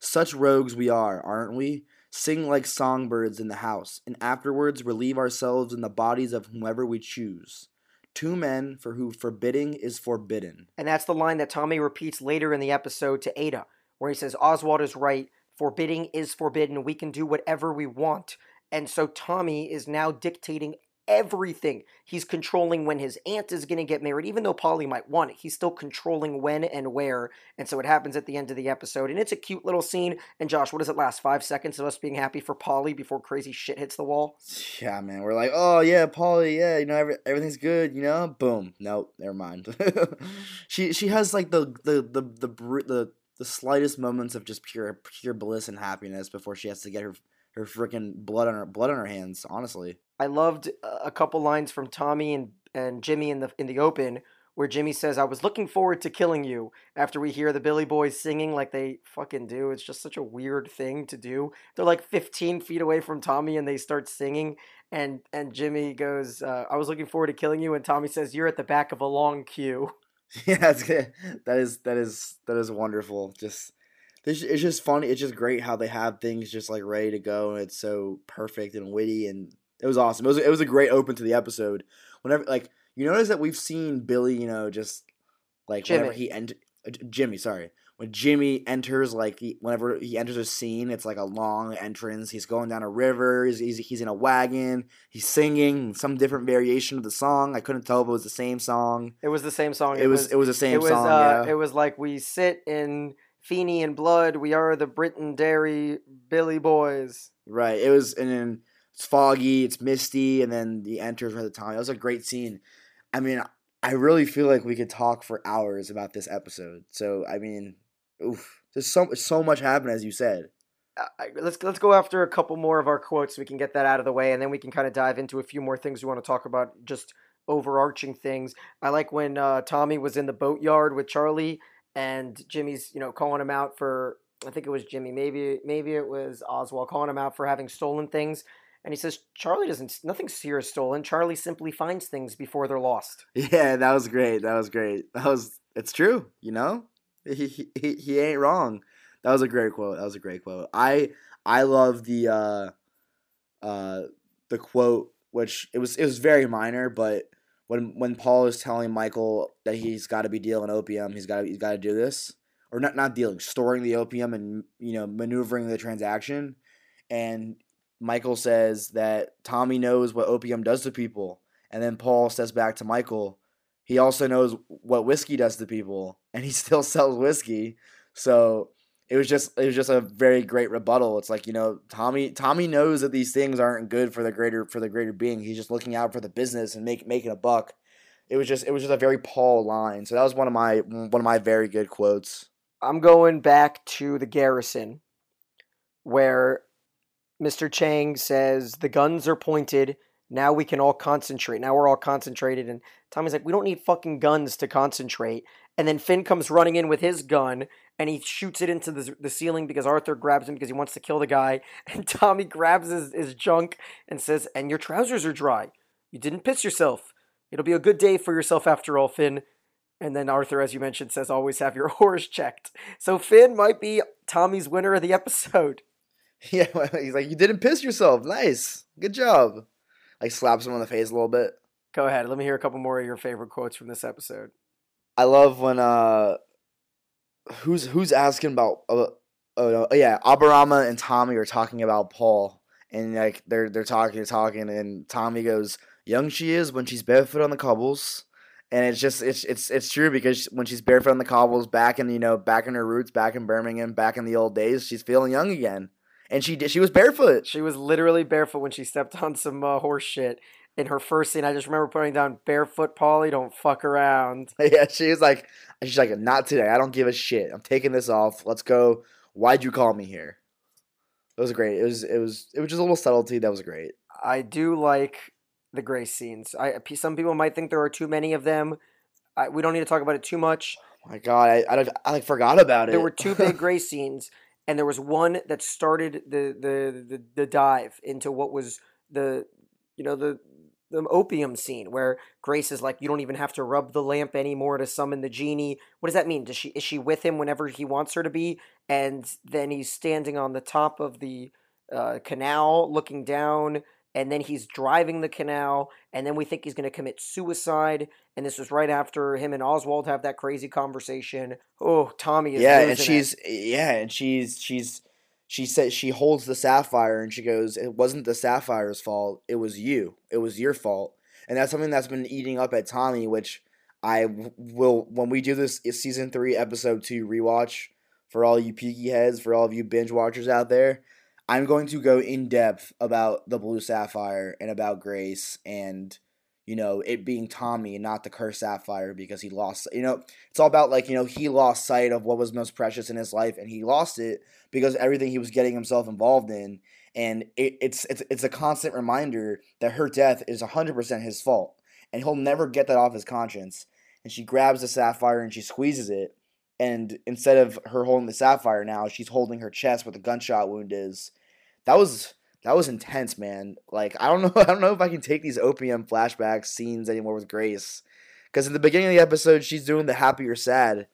"Such rogues we are, aren't we? Sing like songbirds in the house, and afterwards relieve ourselves in the bodies of whomever we choose." Two men for who forbidding is forbidden. And that's the line that Tommy repeats later in the episode to Ada, where he says, Oswald is right forbidding is forbidden. We can do whatever we want. And so Tommy is now dictating everything. He's controlling when his aunt is going to get married, even though Polly might want it. He's still controlling when and where. And so it happens at the end of the episode. And it's a cute little scene. And Josh, what does it last? Five seconds of us being happy for Polly before crazy shit hits the wall? Yeah, man. We're like, oh, yeah, Polly, yeah, you know, every, everything's good, you know? Boom. Nope, never mind. [laughs] she she has like the, the, the, the, the, the slightest moments of just pure pure bliss and happiness before she has to get her her freaking blood on her blood on her hands. Honestly, I loved uh, a couple lines from Tommy and, and Jimmy in the in the open where Jimmy says, "I was looking forward to killing you." After we hear the Billy Boys singing like they fucking do, it's just such a weird thing to do. They're like 15 feet away from Tommy and they start singing, and and Jimmy goes, uh, "I was looking forward to killing you," and Tommy says, "You're at the back of a long queue." [laughs] [laughs] yeah, that's good. that is that is that is wonderful. Just it's it's just funny. It's just great how they have things just like ready to go, and it's so perfect and witty, and it was awesome. It was it was a great open to the episode. Whenever like you notice that we've seen Billy, you know, just like whenever he ent- uh, Jimmy, sorry. When Jimmy enters, like he, whenever he enters a scene, it's like a long entrance. He's going down a river. He's, he's he's in a wagon. He's singing some different variation of the song. I couldn't tell if it was the same song. It was the same song. It, was, it was the same it was song. uh, yeah. it was like we sit in Feeney and blood. We are the Britain Dairy Billy Boys. Right. It was, and then it's foggy, it's misty, and then he enters at the time. That was a great scene. I mean, I really feel like we could talk for hours about this episode. So, I mean, oof, there's so so much happened, as you said. Uh, let's let's go after a couple more of our quotes. So we can get that out of the way, and then we can kind of dive into a few more things we want to talk about. Just overarching things. I like when uh, Tommy was in the boatyard with Charlie, and Jimmy's you know calling him out for. I think it was Jimmy. Maybe maybe it was Oswald calling him out for having stolen things. And he says Charlie doesn't. Nothing's here is stolen. Charlie simply finds things before they're lost. [laughs] Yeah, that was great. That was great. That was. It's true. You know, he he he, ain't wrong. That was a great quote. That was a great quote. I I love the uh uh the quote, which it was it was very minor, but when when Paul is telling Michael that he's got to be dealing opium, he's got he's got to do this, or not not dealing, storing the opium and you know maneuvering the transaction, and Michael says that Tommy knows what opium does to people, and then Paul says back to Michael, he also knows what whiskey does to people, and he [laughs] still sells whiskey, so it was just it was just a very great rebuttal. It's like you know Tommy Tommy knows that these things aren't good for the greater for the greater being. He's just looking out for the business and make making a buck. It was just it was just a very Paul line. So that was one of my one of my very good quotes. I'm going back to the garrison where Mr. Chang says the guns are pointed. Now we can all concentrate. Now we're all concentrated. And Tommy's like, we don't need fucking guns to concentrate. And then Finn comes running in with his gun and he shoots it into the, the ceiling because Arthur grabs him because he wants to kill the guy. [laughs] And Tommy grabs his, his junk and says, And your trousers are dry. You didn't piss yourself. It'll be a good day for yourself after all, Finn. And then Arthur, as you mentioned, says, always have your [laughs] horse checked. So Finn might be Tommy's winner of the episode. [laughs] Yeah, he's like, you didn't piss yourself. Nice, good job. Like slaps him on the face a little bit. Go ahead. Let me hear a couple more of your favorite quotes from this episode. I love when uh, who's who's asking about uh, oh no, yeah, Aberama and Tommy are talking about Paul, and like they're they're talking talking, and Tommy goes, "Young she is when she's barefoot on the cobbles." And it's just it's it's it's true because when she's barefoot on the cobbles, back in you know back in her roots, back in Birmingham, back in the old days, she's feeling young again, and she did she was barefoot. She was literally barefoot when she stepped on some uh, horse shit. In her first scene, I just remember putting down barefoot Polly, don't fuck around. [laughs] yeah, she was like, she's like, not today. I don't give a shit. I'm taking this off. Let's go. Why'd you call me here? It was great. It was it was it was just a little subtlety that was great. I do like the Grace scenes. I some people might think there are too many of them. I, we don't need to talk about it too much. Oh my God, I, I, I like forgot about it. There were two [laughs] big Grace scenes, and there was one that started the the the, the dive into what was the you know the the opium scene where Grace is like, you don't even have to rub the lamp anymore to summon the genie. What does that mean? Does she is she with him whenever he wants her to be? And then he's standing on the top of the uh, canal, looking down, and then he's driving the canal, and then we think he's going to commit suicide. And this was right after him and Oswald have that crazy conversation. Oh, Tommy is yeah, and losing it. she's yeah, and she's she's she says she holds the sapphire and she goes, "It wasn't the sapphire's fault. It was you. It was your fault." And that's something that's been eating up at Tommy, which I will when we do this season three episode two rewatch for all you peaky heads, for all of you binge watchers out there. I'm going to go in depth about the blue sapphire and about Grace and you know, it being Tommy and not the cursed sapphire because he lost. You know, it's all about like you know he lost sight of what was most precious in his life, and he lost it because everything he was getting himself involved in, and it, it's it's it's a constant reminder that her death is hundred percent his fault, and he'll never get that off his conscience. And she grabs the sapphire and she squeezes it, and instead of her holding the sapphire now, she's holding her chest where the gunshot wound is. That was that was intense, man. Like I don't [laughs] know, I don't know if I can take these opium flashback scenes anymore with Grace, because in the beginning of the episode she's doing the happy or sad,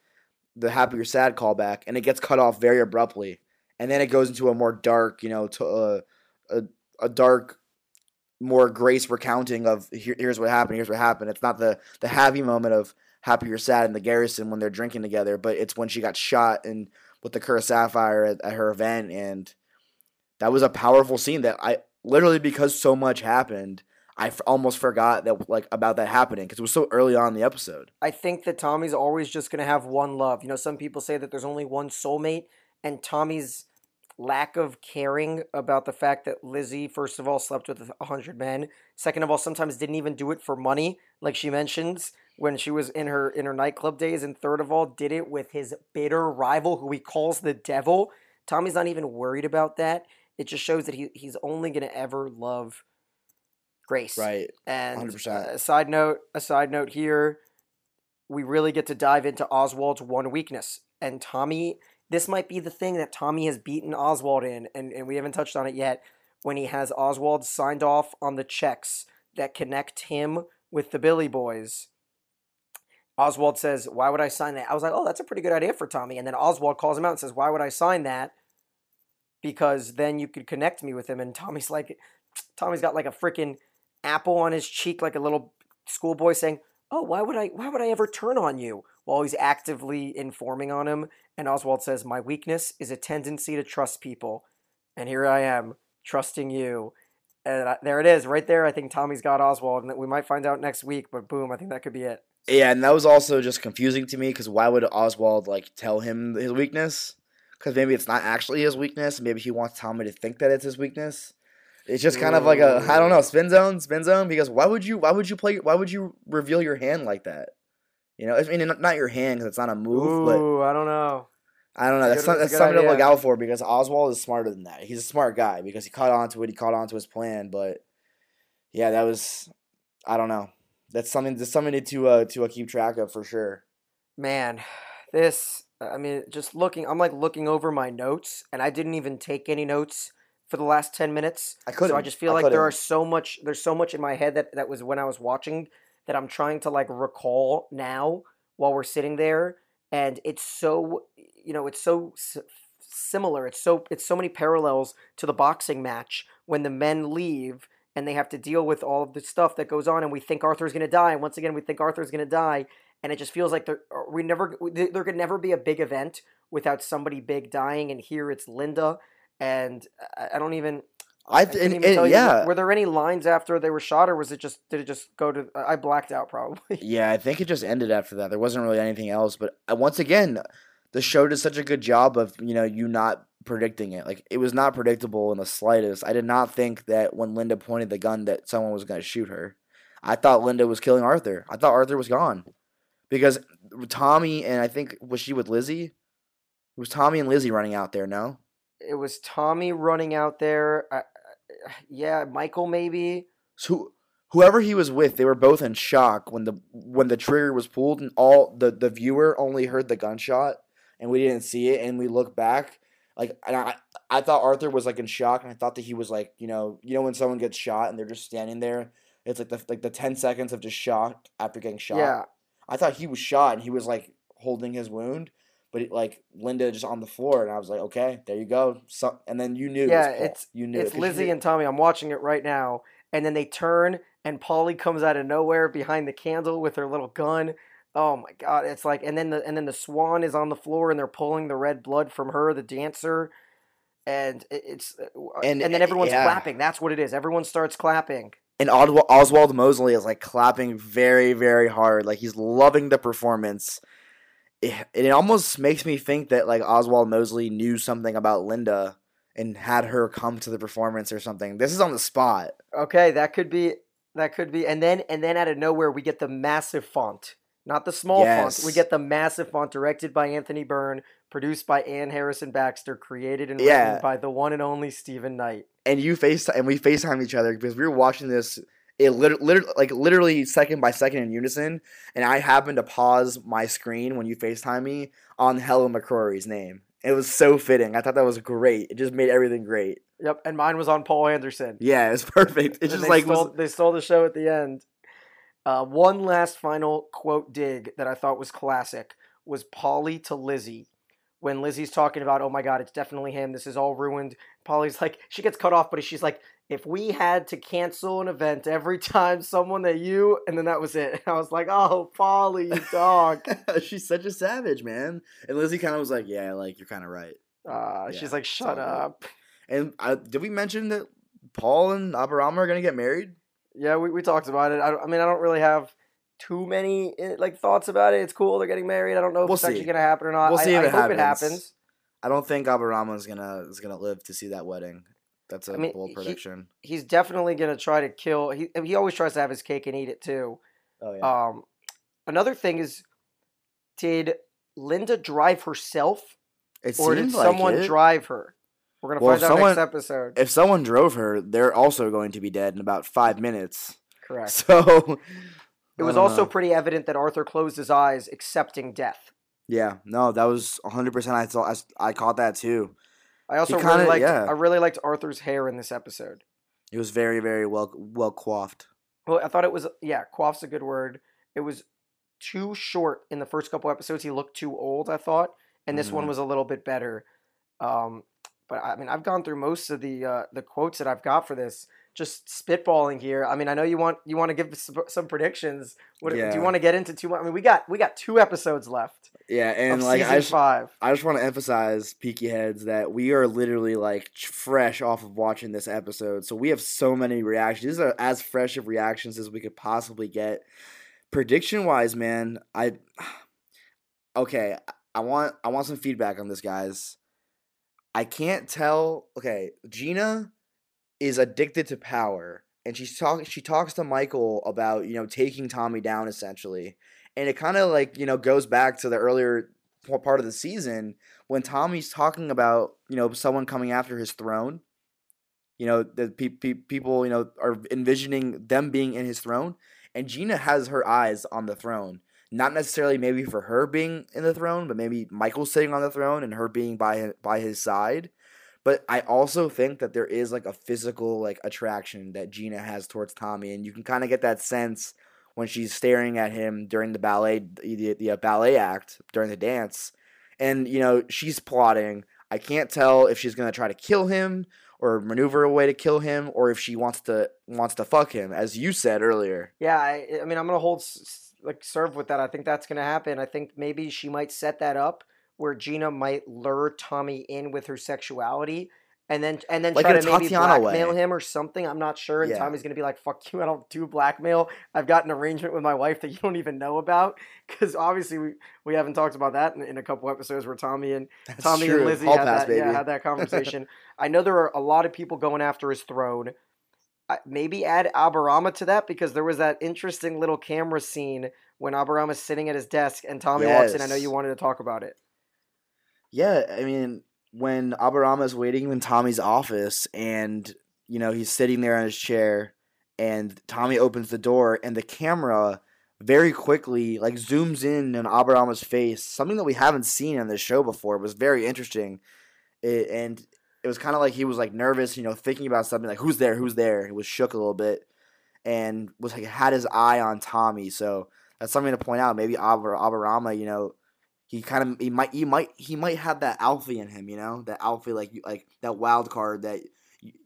the happy or sad callback, and it gets cut off very abruptly, and then it goes into a more dark, you know, to uh, a a dark, more Grace recounting of Here, here's what happened, here's what happened. It's not the the happy moment of happy or sad in the garrison when they're drinking together, but it's when she got shot and with the Curse Sapphire at, at her event and that was a powerful scene that I literally because so much happened, I f- almost forgot that like about that happening because it was so early on in the episode. I think that Tommy's always just to have one love. You know, some people say that there's only one soulmate, and Tommy's lack of caring about the fact that Lizzie, first of all, slept with a hundred men. Second of all, sometimes didn't even do it for money, like she mentions when she was in her in her nightclub days. And third of all, did it with his bitter rival, who he calls the devil. Tommy's not even worried about that. It just shows that he he's only gonna ever love Grace. Right. And 100%. a uh, side note, a side note here, we really get to dive into Oswald's one weakness. And Tommy, this might be the thing that Tommy has beaten Oswald in, and, and we haven't touched on it yet, when he has Oswald signed off on the checks that connect him with the Billy Boys. Oswald says, Why would I sign that? I was like, Oh, that's a pretty good idea for Tommy. And then Oswald calls him out and says, Why would I sign that? Because then you could connect me with him. And Tommy's like, Tommy's got like a freaking apple on his cheek, like a little schoolboy saying, "Oh, why would I? Why would I ever turn on you?" While he's actively informing on him, and Oswald says, "My weakness is a tendency to trust people, and here I am trusting you." And I, there it is, right there. I think Tommy's got Oswald, and we might find out next week. But boom, I think that could be it. Yeah, and that was also just confusing to me because why would Oswald like tell him his weakness? Because maybe it's not actually his weakness. Maybe he wants Tommy to think that it's his weakness. It's just kind of like a I don't know spin zone, spin zone. Because why would you? Why would you play? Why would you reveal your hand like that? You know, I mean, not- your hand because it's not a move, but Ooh, I don't know. I don't know. That's That's, some- that's that's a good something to look out for because Oswald is smarter than that. He's a smart guy because he caught on to it. He caught on to his plan. But yeah, that was I don't know. That's something. That's something to uh, to uh, keep track of for sure. Man, this, I mean, just looking, I'm like looking over my notes, and I didn't even take any notes for the last 10 minutes. I couldn't. So I just feel I like there couldn't. are so much, there's so much in my head that, that was when I was watching that I'm trying to like recall now while we're sitting there. And it's so, you know, it's so s- similar. It's so, it's so many parallels to the boxing match when the men leave and they have to deal with all of the stuff that goes on and we think Arthur's going to die. And once again, we think Arthur's going to die and it just feels like there we never there could never be a big event without somebody big dying and here it's linda and i, don't even I I th- couldn't even and tell yeah, were, were there any lines after they were shot or was it just did it just go to i blacked out probably [laughs] yeah. I think it just ended after that. There wasn't really anything else. But uh, once again, the show did such a good job of you know you not predicting it. Like it was not predictable in the slightest. I did not think that when Linda pointed the gun that someone was going to shoot her. I thought Linda was killing Arthur. I thought Arthur was gone because Tommy and I think was she with Lizzie. It was Tommy and Lizzie running out there. No. it was tommy running out there uh, [sighs] yeah michael maybe So whoever he was with, they were both in shock when the when the trigger was pulled, and all the the viewer only heard the gunshot, and we didn't see it. And we look back, like and I I thought Arthur was like in shock, and I thought that he was like you know you know when someone gets shot and they're just standing there, it's like the like the ten seconds of just shock after getting shot. yeah I thought he was shot and he was like holding his wound. But it, like Linda just on the floor, and I was like, "Okay, there you go." So, and then you knew, Yeah, Paul. it's- you knew it it's you lizzie and tommy i'm watching it right now and then they turn and polly comes out of nowhere behind the candle with her little gun oh my god it's like and then the and then the swan is on the floor and they're pulling the red blood from her the dancer and it's uh, And- and, then everyone's yeah. clapping that's what it is everyone starts clapping and Oswald, Oswald Mosley is like clapping very, very hard. Like he's loving the performance. It, it almost makes me think that like Oswald Mosley knew something about Linda and had her come to the performance or something. This is on the spot. okay that could be That could be, and then and then out of nowhere we get the massive font, not the small font. We get the massive font, directed by Anthony Byrne, produced by Ann Harrison Baxter, created and Yeah. written by the one and only Stephen Knight. And you face and we FaceTime each other because we were watching this it literally, literally like literally second by second in unison and I happened to pause my screen when you FaceTime me on Helen McCrory's name. It was so fitting. I thought that was great. It just made everything great. Yep, and mine was on Paul Anderson. Yeah, it was [laughs] perfect. It And just they like stole, was, they stole the show at the end. Uh, one last final quote dig that I thought was classic was Polly to Lizzie. When Lizzie's talking about, oh my God, it's definitely him. This is all ruined. Polly's like, she gets cut off, but she's like, if we had to cancel an event every time someone that you, and then that was it. And I was like, oh, Polly, you dog. [laughs] she's such a savage, man. And Lizzie kind of was like, "Yeah, like you're kind of right." Uh, Yeah, she's like, shut good. up. And I, did we mention that Paul and Aberama are gonna get married? Yeah, we, we talked about it. I, I mean, I don't really have too many eh, like thoughts about it. It's cool they're getting married. I don't know if We'll it's actually going to happen or not. We'll I, see if I it hope it happens. I don't think Aberama is gonna is gonna live to see that wedding. That's a I mean, bold he- prediction. He's definitely going to try to kill. He he always tries to have his cake and eat it too. oh yeah. Um, another thing is, did Linda drive herself, it or did like someone it. drive her? We're gonna Well, find out someone- next episode. If someone drove her, they're also going to be dead in about five minutes. Correct. [laughs] So It was also know. pretty evident that Arthur closed his eyes, accepting death. Yeah, no, that was hundred percent. I saw. I caught that too. I also kinda- really liked. yeah. I really liked Arthur's hair in this episode. It was very very well well coiffed. Well, I thought it was yeah, quaff's a good word. It was too short in the first couple episodes. He looked too old, I thought, and this one Mhm. was a little bit better. Um, but I mean, I've gone through most of the uh, the quotes that I've got for this. Just spitballing here. I mean, I know you want you want to give some, some predictions. What do you want to get into too much? I mean, we got we got two episodes left Yeah, and like I just, five. I just want to emphasize, Peaky Heads, that we are literally like fresh off of watching this episode. So we have so many reactions. These are as fresh of reactions as we could possibly get. Prediction wise, man, I [sighs] okay. I want I want some feedback on this, guys. I can't tell. Okay, Gina is addicted to power, and she's talking. She talks to Michael about you know taking Tommy down essentially, and it kind of like you know goes back to the earlier part of the season when Tommy's talking about you know someone coming after his throne. You know the pe- pe- people you know are envisioning them being in his throne, and Gina has her eyes on the throne. Not necessarily maybe for her being in the throne, but maybe Michael sitting on the throne and her being by by his side. But I also think that there is like a physical like attraction that Gina has towards Tommy, and you can kind of get that sense when she's staring at him during the ballet the, the uh, ballet act during the dance, and you know she's plotting. I can't tell if she's gonna try to kill him or maneuver a way to kill him, or if she wants to wants to fuck him, as you said earlier. Yeah, I, I mean, I'm gonna hold like serve with that. I think that's gonna happen. I think maybe she might set that up where Gina might lure Tommy in with her sexuality, and then and then Like try to maybe Tatiana blackmail way. him or something. I'm not sure. And Yeah. Tommy's gonna be like, "Fuck you! I don't do blackmail. I've got an arrangement with my wife that you don't even know about." Because obviously we we haven't talked about that in, in a couple episodes where Tommy and That's Tommy true. and Lizzie had pass, that, yeah, had that [laughs] conversation. I know there are a lot of people going after his throne. I- Maybe add Aberama to that because there was that interesting little camera scene when Aberama's sitting at his desk and Tommy walks in. I know you wanted to talk about it. Yeah, I mean, when Aberama's waiting in Tommy's office and, you know, he's sitting there in his chair and Tommy opens the door and the camera very quickly like zooms in on Aberama's face, something that we haven't seen in this show before. It was very interesting. It, and it was kind of like he was like nervous, you know, thinking about something like who's there, who's there. He was shook a little bit and was like had his eye on Tommy. So that's something to point out. Maybe Abarama, you know, he kind of he might he might he might have that alpha in him, you know, that alpha like like that wild card that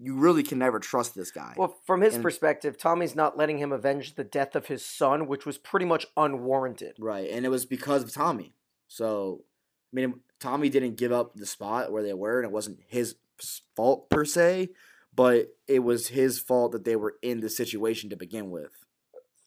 you, really can never trust this guy. Well, from his And- perspective, Tommy's not letting him avenge the death of his son, which was pretty much unwarranted. right, and it was because of Tommy. So I mean, Tommy didn't give up the spot where they were, and it wasn't his fault per se, but it was his fault that they were in the situation to begin with.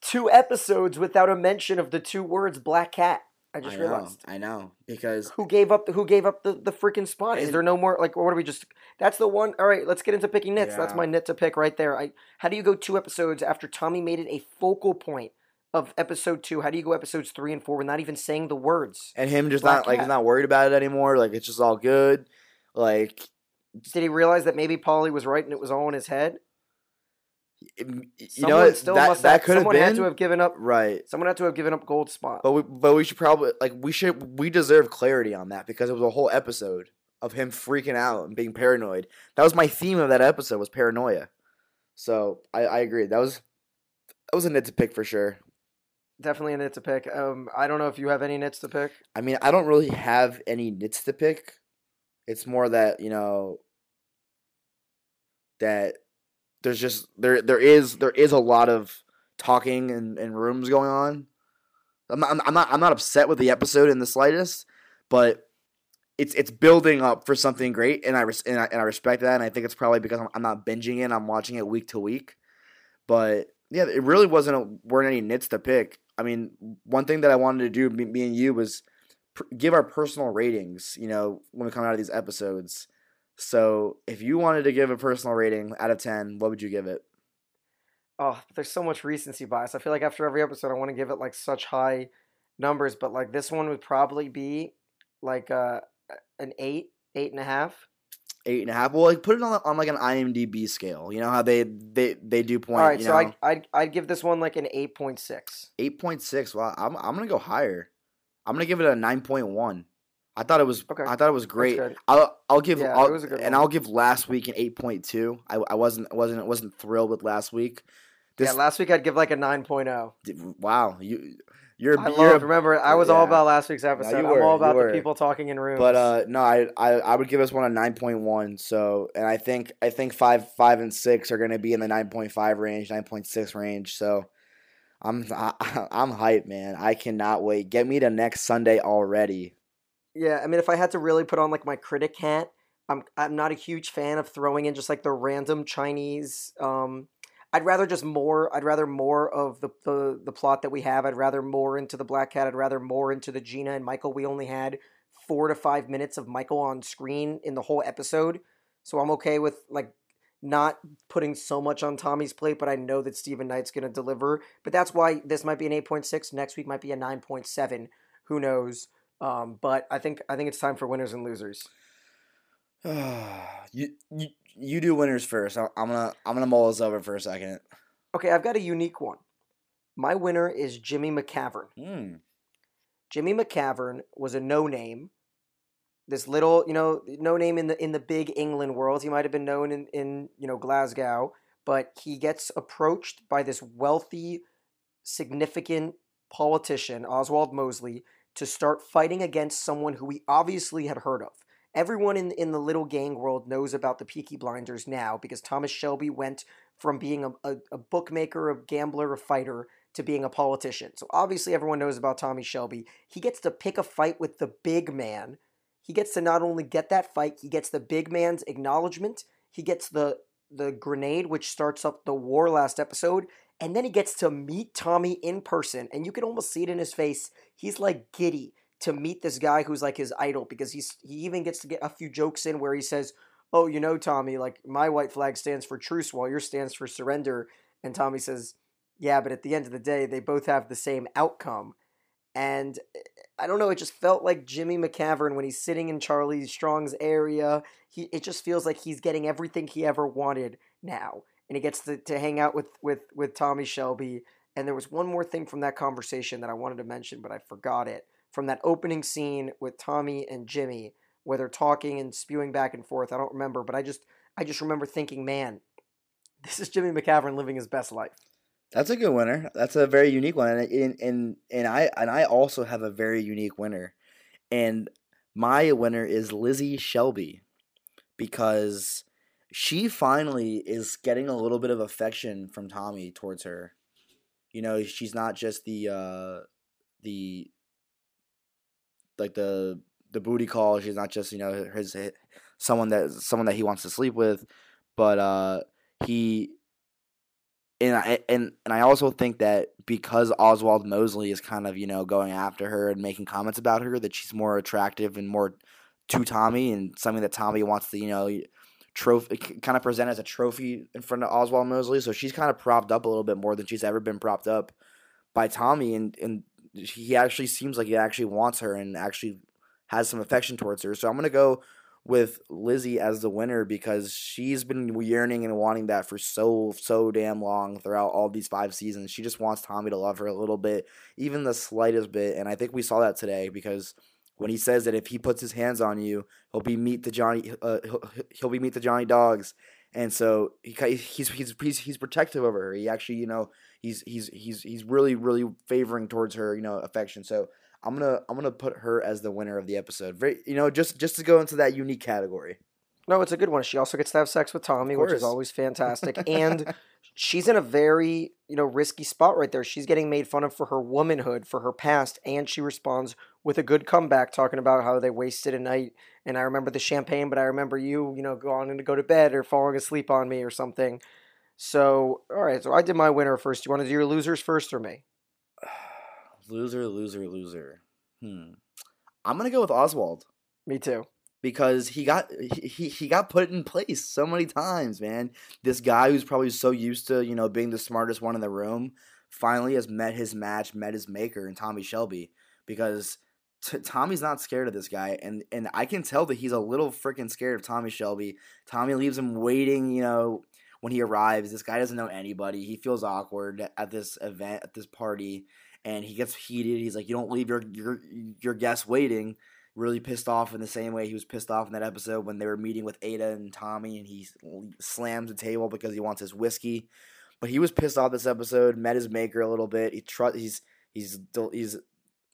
Two episodes without a mention of the two words "black cat." I just I know, realized. I know because Who gave up? The, who gave up the, the freaking spot? Is there no more? Like, what are we just? That's the one. All right, let's get into picking nits. That's my nit to pick right there. I. How do you go two episodes after Tommy made it a focal point of episode two? How do you go episodes three and four with not even saying the words? and him just Black not like Cat. he's not worried about it anymore. Like it's just all good. Like Did he realize that maybe Polly was right and it was all in his head? You Someone know what? still that that could have someone been had to have given up. right. Someone had to have given up gold spot. But we but we should probably like we should we deserve clarity on that because it was a whole episode of him freaking out and being paranoid. That was my theme of that episode was paranoia. So I, I agree. That was that was a nit to pick for sure. Definitely a nit to pick. Um, I don't know if you have any nits to pick. I mean, I don't really have any nits to pick. It's more that, you know, that there's just there there is there is a lot of talking and, and rooms going on. I'm not, I'm- not I'm not upset with the episode in the slightest, but it's it's building up for something great, and I res- and I, and I respect that, and I think it's probably because I'm, I'm not binging it, I'm watching it week to week. But yeah, it really wasn't a, weren't any nits to pick. I mean, one thing that I wanted to do, me, me and you, was pr- give our personal ratings. You know, when we come out of these episodes. So, if you wanted to give a personal rating out of ten, what would you give it? Oh, there's so much recency bias. I feel like after every episode, I want to give it like such high numbers, but like this one would probably be like uh, an eight, eight and a half. Eight and a half. Well, like put it on on like an IMDb scale. You know how they they they do point. All right, you so know, I I'd, I'd give this one like an eight point six. eight point six. Well, I'm I'm gonna go higher. I'm gonna give it a nine point one. I thought it was Okay, I thought it was great. I'll I'll give Yeah, I'll, it was a good and one. I'll give last week an eight point two. I I wasn't wasn't wasn't thrilled with last week. This yeah, last week I'd give like a 9.0. wow you you're I you're love, remember, I was all about last week's episode. you I'm were, all you about the people talking in rooms. But uh, no, I, I I would give us one a nine point one. So, and I think I think five five and six are going to be in the nine point five range, nine point six range. So, I'm I, [laughs] I'm hyped, man. I cannot wait. Get me to next Sunday already. Yeah, I mean, if I had to really put on like my critic hat, I'm I'm not a huge fan of throwing in just like the random Chinese. Um, I'd rather just more. I'd rather more of the, the the plot that we have. I'd rather more into the Black Cat. I'd rather more into the Gina and Michael. We only had four to five minutes of Michael on screen in the whole episode, so I'm okay with like not putting so much on Tommy's plate. But I know that Stephen Knight's going to deliver. But that's why this might be an eight point six. Next week might be a nine point seven. Who knows? Um, but I think I think it's time for winners and losers. [sighs] you, you you do winners first. I'm gonna I'm gonna mull this over for a second. Okay, I've got a unique one. My winner is Jimmy McCavern. Hmm. Jimmy McCavern was a no name. This little, you know, no name in the in the big England world. He might have been known in, in you know Glasgow, but he gets approached by this wealthy, significant politician, Oswald Mosley, to start fighting against someone who we obviously had heard of. Everyone in in the little gang world knows about the Peaky Blinders now because Thomas Shelby went from being a, a, a bookmaker, a gambler, a fighter to being a politician. So obviously everyone knows about Tommy Shelby. He gets to pick a fight with the big man. He gets to not only get that fight, he gets the big man's acknowledgement. He gets the the grenade which starts up the war last episode, and then he gets to meet Tommy in person, and you can almost see it in his face. He's like giddy to meet this guy who's like his idol because he's he even gets to get a few jokes in where he says, "Oh, you know, Tommy, like my white flag stands for truce while yours stands for surrender." And Tommy says, "Yeah, but at the end of the day, they both have the same outcome." And eh, I don't know, it just felt like Jimmy McCavern when he's sitting in Charlie Strong's area. He it just feels like he's getting everything he ever wanted now. And he gets to, to hang out with, with, with Tommy Shelby. And there was one more thing from that conversation that I wanted to mention, but I forgot it. From that opening scene with Tommy and Jimmy, where they're talking and spewing back and forth. I don't remember, but I just I just remember thinking, man, this is Jimmy McCavern living his best life. That's a good winner. That's a very unique one, and and and, and I and I also have a very unique winner, and my winner is Lizzie Shelby, because she finally is getting a little bit of affection from Tommy towards her. You know, she's not just the uh the like the the booty call. She's not just you know his, his someone that someone that he wants to sleep with, but uh he and I and and I also think that because Oswald Mosley is kind of you know going after her and making comments about her, that she's more attractive and more to Tommy and something that Tommy wants to you know trophy kind of present as a trophy in front of Oswald Mosley. So she's kind of propped up a little bit more than she's ever been propped up by Tommy, and and he actually seems like he actually wants her and actually has some affection towards her. So I'm gonna go with Lizzie as the winner because she's been yearning and wanting that for so so damn long throughout all these five seasons. She just wants Tommy to love her a little bit, even the slightest bit, and I think we saw that today because when he says that if he puts his hands on you, he'll be meet the Johnny uh, he'll, he'll be meet the Johnny Dogs, and so he he's he's he's he's protective over her. He actually you know he's he's he's he's really really favoring towards her you know affection. So I'm gonna I'm gonna put her as the winner of the episode. Very you know just just to go into that unique category. No, it's a good one. She also gets to have sex with Tommy, which is always fantastic. [laughs] and she's in a very, you know, risky spot right there. She's getting made fun of for her womanhood, for her past, and she responds with a good comeback talking about how they wasted a night and I remember the champagne, but I remember you, you know, going to go to bed or falling asleep on me or something. So, all right, so I did my winner first. Do You want to do your losers first or me? [sighs] loser, loser, loser. Hmm. I'm gonna go with Oswald. Me too. Because he got he, he got put in place so many times, man. This guy who's probably so used to, you know, being the smartest one in the room, finally has met his match, met his maker in Tommy Shelby. Because t- Tommy's not scared of this guy, and and I can tell that he's a little freaking scared of Tommy Shelby. Tommy leaves him waiting, you know, when he arrives. This guy doesn't know anybody. He feels awkward at this event, at this party, and he gets heated. He's like, "You don't leave your your your guests waiting." Really pissed off in the same way he was pissed off in that episode when they were meeting with Ada and Tommy, and he slams the table because he wants his whiskey. But he was pissed off this episode. Met his maker a little bit. He tr- he's he's he's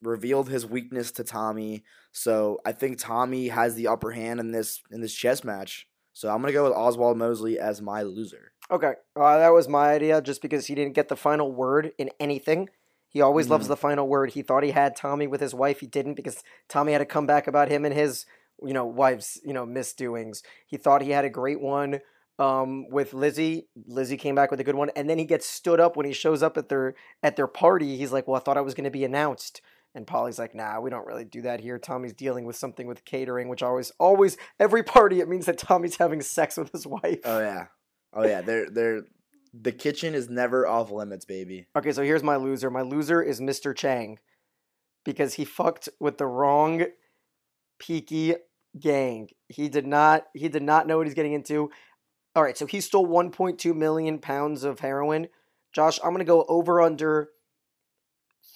revealed his weakness to Tommy. So I think Tommy has the upper hand in this in this chess match. So I'm gonna go with Oswald Mosley as my loser. Okay, uh, that was my idea. Just because he didn't get the final word in anything, he always mm. loves the final word. He thought he had Tommy with his wife. He didn't because Tommy had a comeback about him and his, you know, wife's, you know, misdoings. He thought he had a great one um, with Lizzie. Lizzie came back with a good one, and then he gets stood up when he shows up at their at their party. He's like, "Well, I thought I was going to be announced." And Polly's like, "Nah, we don't really do that here." Tommy's dealing with something with catering, which always, always, every party it means that Tommy's having sex with his wife. Oh yeah, oh yeah. They're they're the kitchen is never off limits, baby. Okay, so here's my loser. My loser is Mr. Chang because he fucked with the wrong peaky gang. He did not he did not know what he's getting into. All right, so he stole 1.2 million pounds of heroin. Josh, I'm going to go over under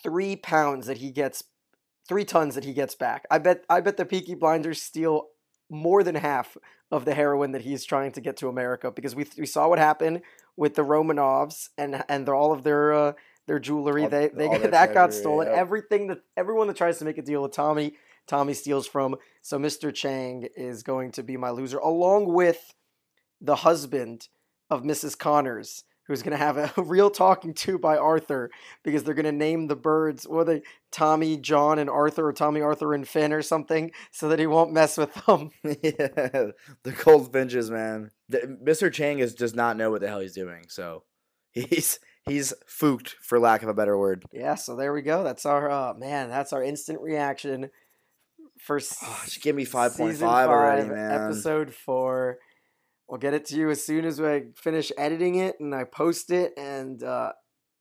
3 pounds that he gets 3 tons that he gets back. I bet I bet the Peaky Blinders steal more than half of the heroin that he's trying to get to America because we we saw what happened with the Romanovs and and all of their uh, their jewelry. All, they they that treasury, got stolen. Yep. Everything that everyone that tries to make a deal with Tommy, Tommy steals from. So Mr. Chang is going to be my loser, along with the husband of Mrs. Connors who's going to have a [laughs] real talking to by Arthur because they're going to name the birds, what they, Tommy, John, and Arthur, or Tommy, Arthur, and Finn, or something, so that he won't mess with them. [laughs] yeah, the Goldfinches, man. The, Mr. Chang is, does not know what the hell he's doing, so [laughs] he's he's fooked, for lack of a better word. Yeah, so there we go. That's our, uh, man, that's our instant reaction for oh, just give me 5.5 already, man. Episode 4. I'll get it to you as soon as I finish editing it and I post it. And uh,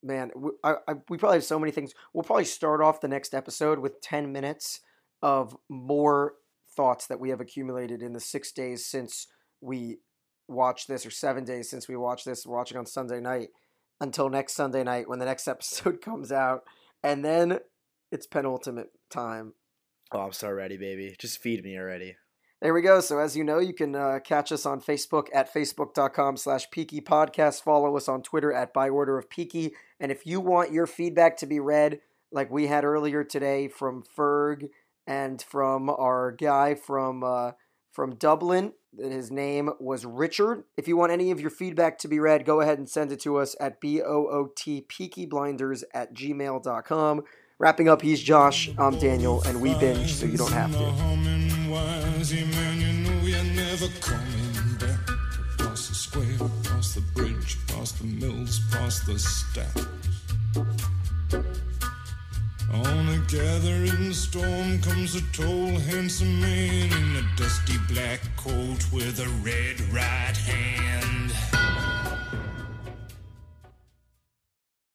man, we, I, I, we probably have so many things. We'll probably start off the next episode with 10 minutes of more thoughts that we have accumulated in the six days since we watched this, or seven days since we watched this, watching on Sunday night, until next Sunday night when the next [laughs] episode comes out. And then it's penultimate time. Oh, I'm so ready, baby. Just feed me already. There we go. So as you know, you can uh, catch us on Facebook at facebook.com slash Peaky Podcast. Follow us on Twitter at By Order of Peaky. And if you want your feedback to be read, like we had earlier today from Ferg and from our guy from uh, from Dublin, his name was Richard. If you want any of your feedback to be read, go ahead and send it to us at B-O-O-T peakyblinders at gmail.com. Wrapping up, he's Josh, I'm Daniel, and we binge so you don't have to wise, man, you know you're never coming back. Across the square, across the bridge, past the the mills, past the stacks. On a gathering storm comes a tall, handsome man in a dusty black coat with a red right hand.